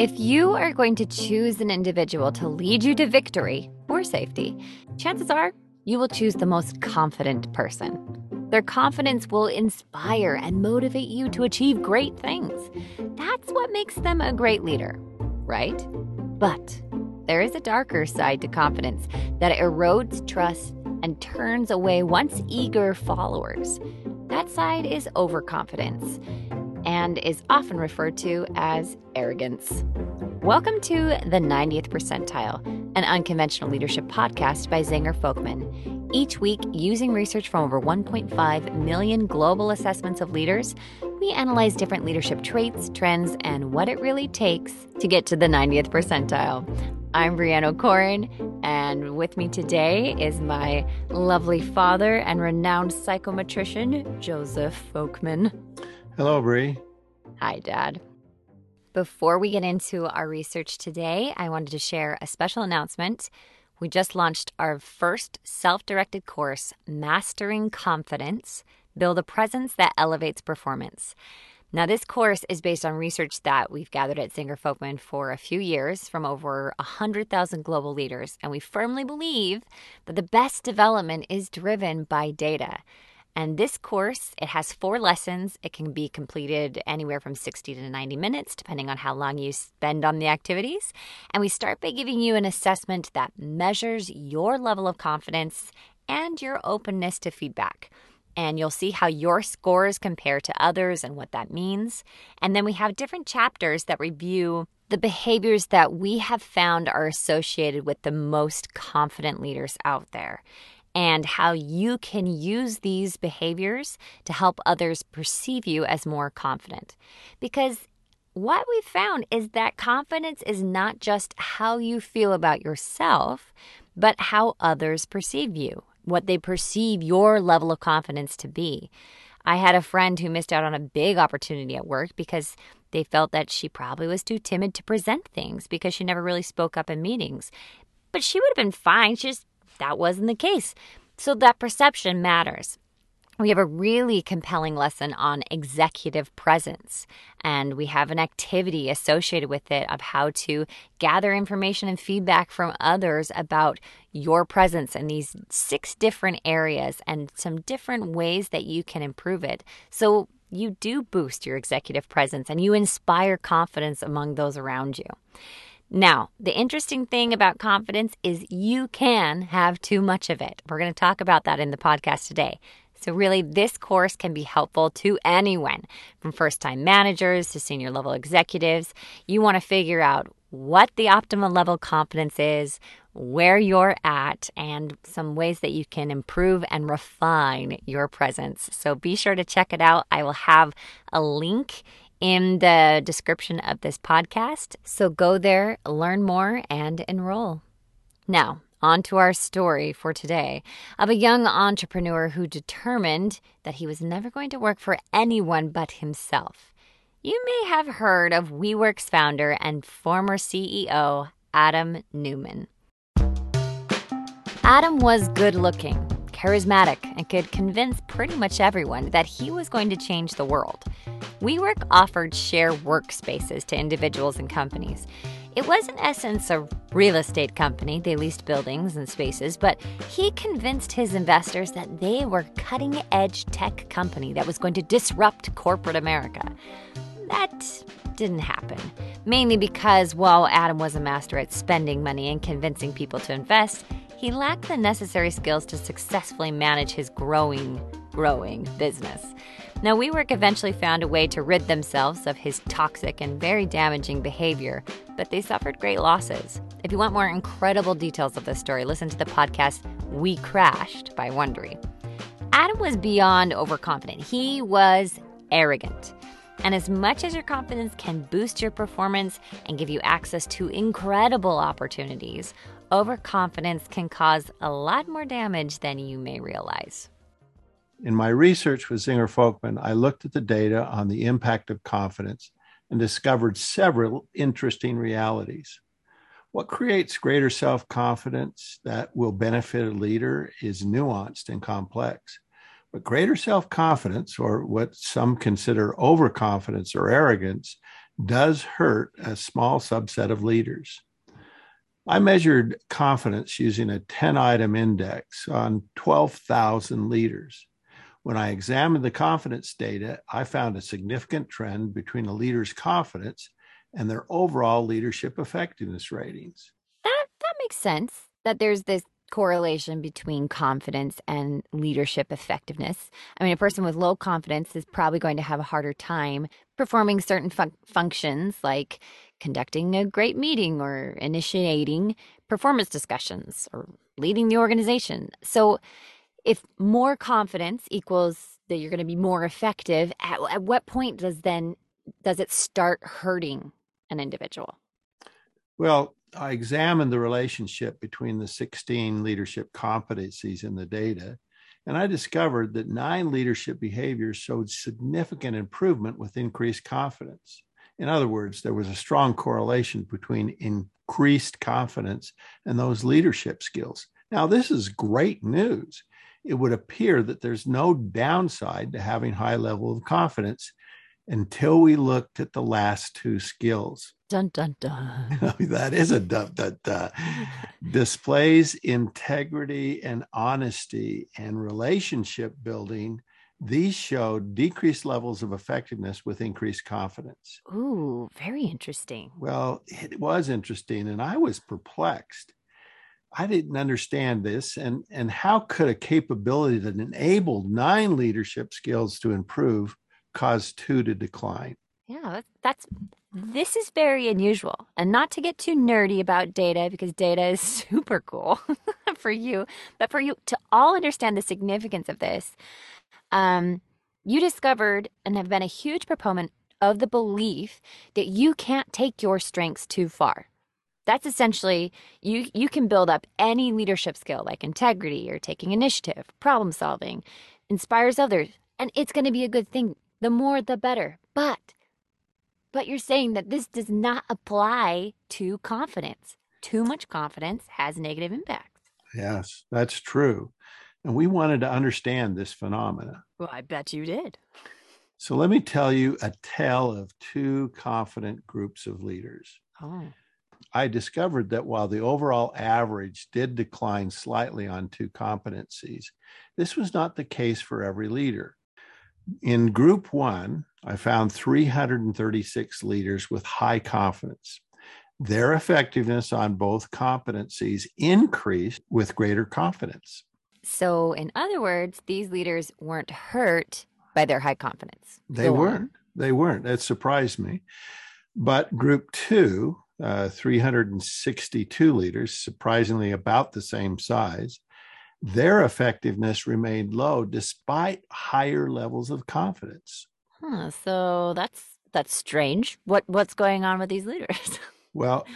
If you are going to choose an individual to lead you to victory or safety, chances are you will choose the most confident person. Their confidence will inspire and motivate you to achieve great things. That's what makes them a great leader, right? But there is a darker side to confidence that erodes trust and turns away once eager followers. That side is overconfidence and is often referred to as arrogance. Welcome to the 90th Percentile, an unconventional leadership podcast by Zenger Folkman. Each week, using research from over 1.5 million global assessments of leaders, we analyze different leadership traits, trends, and what it really takes to get to the 90th percentile. I'm Brianna O'Corin, and with me today is my lovely father and renowned psychometrician, Joseph Folkman. Hello, Brie. Hi, Dad. Before we get into our research today, I wanted to share a special announcement. We just launched our first self directed course, Mastering Confidence Build a Presence That Elevates Performance. Now, this course is based on research that we've gathered at Zenger Folkman for a few years from over 100,000 global leaders, and we firmly believe that the best development is driven by data. And this course, it has four lessons. It can be completed anywhere from 60 to 90 minutes, depending on how long you spend on the activities. And we start by giving you an assessment that measures your level of confidence and your openness to feedback. And you'll see how your scores compare to others and what that means. And then we have different chapters that review the behaviors that we have found are associated with the most confident leaders out there and how you can use these behaviors to help others perceive you as more confident. Because what we've found is that confidence is not just how you feel about yourself, but how others perceive you, what they perceive your level of confidence to be. I had a friend who missed out on a big opportunity at work because they felt that she probably was too timid to present things because she never really spoke up in meetings. But she would have been fine. She just that wasn't the case. So that perception matters. We have a really compelling lesson on executive presence, and we have an activity associated with it of how to gather information and feedback from others about your presence in these six different areas and some different ways that you can improve it. So you do boost your executive presence and you inspire confidence among those around you. Now, the interesting thing about confidence is you can have too much of it. We're going to talk about that in the podcast today. So, really, this course can be helpful to anyone from first time managers to senior level executives. You want to figure out what the optimal level confidence is, where you're at, and some ways that you can improve and refine your presence. So, be sure to check it out. I will have a link in the description of this podcast. So go there, learn more, and enroll. Now, on to our story for today of a young entrepreneur who determined that he was never going to work for anyone but himself. You may have heard of WeWork's founder and former CEO, Adam Neumann. Adam was good looking, charismatic, and could convince pretty much everyone that he was going to change the world. WeWork offered share workspaces to individuals and companies. It was, in essence, a real estate company. They leased buildings and spaces, but he convinced his investors that they were cutting edge tech company that was going to disrupt corporate America. That didn't happen, mainly because while Adam was a master at spending money and convincing people to invest, he lacked the necessary skills to successfully manage his growing, growing business. Now, WeWork eventually found a way to rid themselves of his toxic and very damaging behavior, but they suffered great losses. If you want more incredible details of this story, listen to the podcast We Crashed by Wondery. Adam was beyond overconfident. He was arrogant. And as much as your confidence can boost your performance and give you access to incredible opportunities, overconfidence can cause a lot more damage than you may realize. In my research with Zenger Folkman, I looked at the data on the impact of confidence and discovered several interesting realities. What creates greater self confidence that will benefit a leader is nuanced and complex. But greater self confidence, or what some consider overconfidence or arrogance, does hurt a small subset of leaders. I measured confidence using a 10 item index on 12,000 leaders. When I examined the confidence data, I found a significant trend between a leader's confidence and their overall leadership effectiveness ratings. That that makes sense. That there's this correlation between confidence and leadership effectiveness. I mean, a person with low confidence is probably going to have a harder time performing certain fun- functions like conducting a great meeting or initiating performance discussions or leading the organization. So, if more confidence equals that you're going to be more effective, at, at what point does then does it start hurting an individual? Well, I examined the relationship between the 16 leadership competencies in the data, and I discovered that nine leadership behaviors showed significant improvement with increased confidence. In other words, there was a strong correlation between increased confidence and those leadership skills. Now, this is great news. It would appear that there's no downside to having high level of confidence until we looked at the last two skills. Dun dun dun. that is a dun dun dun. Displays integrity and honesty and relationship building. These showed decreased levels of effectiveness with increased confidence. Ooh, very interesting. Well, it was interesting, and I was perplexed. I didn't understand this, and and how could a capability that enabled nine leadership skills to improve cause two to decline? Yeah, that's this is very unusual. And not to get too nerdy about data because data is super cool for you, but for you to all understand the significance of this, um, you discovered and have been a huge proponent of the belief that you can't take your strengths too far. That's essentially you you can build up any leadership skill like integrity or taking initiative, problem solving, inspires others, and it's going to be a good thing. The more the better. But but you're saying that this does not apply to confidence. Too much confidence has negative impacts. Yes, that's true. And we wanted to understand this phenomena. Well, I bet you did. So let me tell you a tale of two confident groups of leaders. Oh. I discovered that while the overall average did decline slightly on two competencies, this was not the case for every leader. In group one, I found 336 leaders with high confidence. Their effectiveness on both competencies increased with greater confidence. So, in other words, these leaders weren't hurt by their high confidence. They Go weren't. On. They weren't. That surprised me. But group two, uh, 362 leaders, surprisingly about the same size, their effectiveness remained low despite higher levels of confidence. Huh, so that's that's strange. What what's going on with these leaders? well,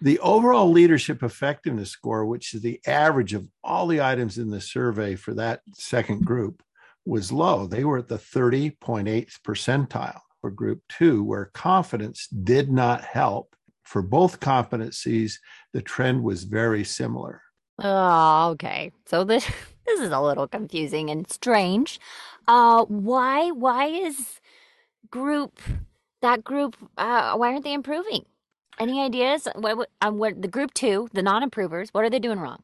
the overall leadership effectiveness score, which is the average of all the items in the survey for that second group, was low. They were at the 30.8th percentile for group two, where confidence did not help. For both competencies, the trend was very similar. Oh, okay. So this this is a little confusing and strange. Uh, why why is group that group uh, why aren't they improving? Any ideas? What, um, what the group two, the non-improvers, what are they doing wrong?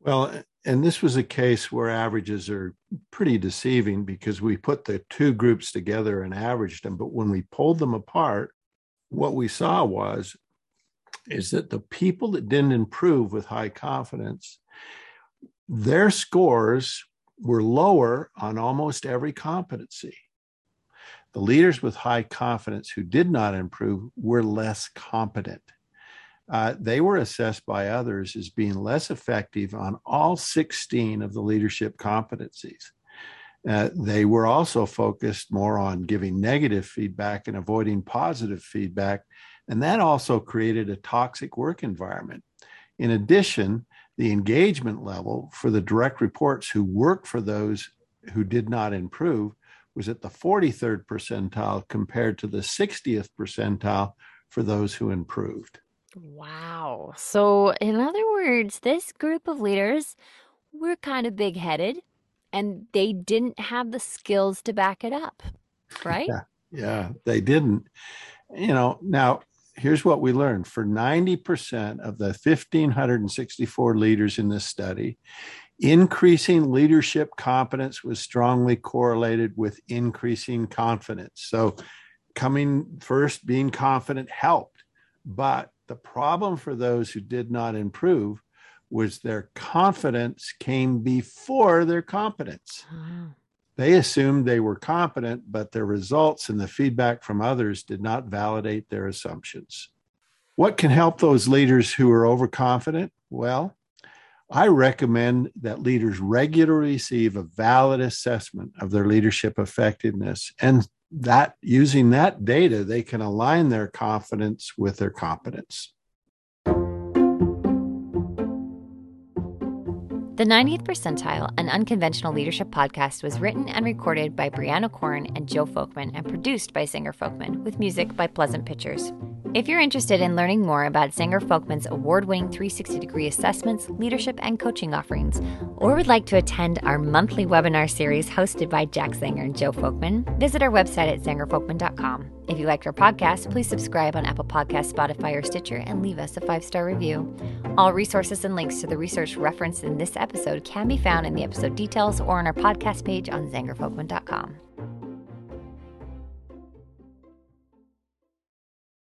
Well, and this was a case where averages are pretty deceiving because we put the two groups together and averaged them, but when we pulled them apart, what we saw was is that the people that didn't improve with high confidence, their scores were lower on almost every competency. The leaders with high confidence who did not improve were less competent. Uh, they were assessed by others as being less effective on all 16 of the leadership competencies. Uh, they were also focused more on giving negative feedback and avoiding positive feedback and that also created a toxic work environment. In addition, the engagement level for the direct reports who worked for those who did not improve was at the 43rd percentile compared to the 60th percentile for those who improved. Wow. So, in other words, this group of leaders were kind of big headed and they didn't have the skills to back it up, right? Yeah. Yeah, they didn't. You know, now here's what we learned for 90% of the 1,564 leaders in this study, increasing leadership competence was strongly correlated with increasing confidence. So, coming first, being confident helped. But the problem for those who did not improve was their confidence came before their competence. Mm. They assumed they were competent, but their results and the feedback from others did not validate their assumptions. What can help those leaders who are overconfident? Well, I recommend that leaders regularly receive a valid assessment of their leadership effectiveness and that using that data they can align their confidence with their competence. The 90th Percentile, an unconventional leadership podcast, was written and recorded by Brianna Corn and Joe Folkman and produced by Zenger Folkman with music by Pleasant Pictures. If you're interested in learning more about Zenger Folkman's award winning 360 degree assessments, leadership, and coaching offerings, or would like to attend our monthly webinar series hosted by Jack Zenger and Joe Folkman, visit our website at zengerfolkman.com. If you liked our podcast, please subscribe on Apple Podcasts, Spotify, or Stitcher and leave us a five star review. All resources and links to the research referenced in this episode can be found in the episode details or on our podcast page on zengerfolkman.com.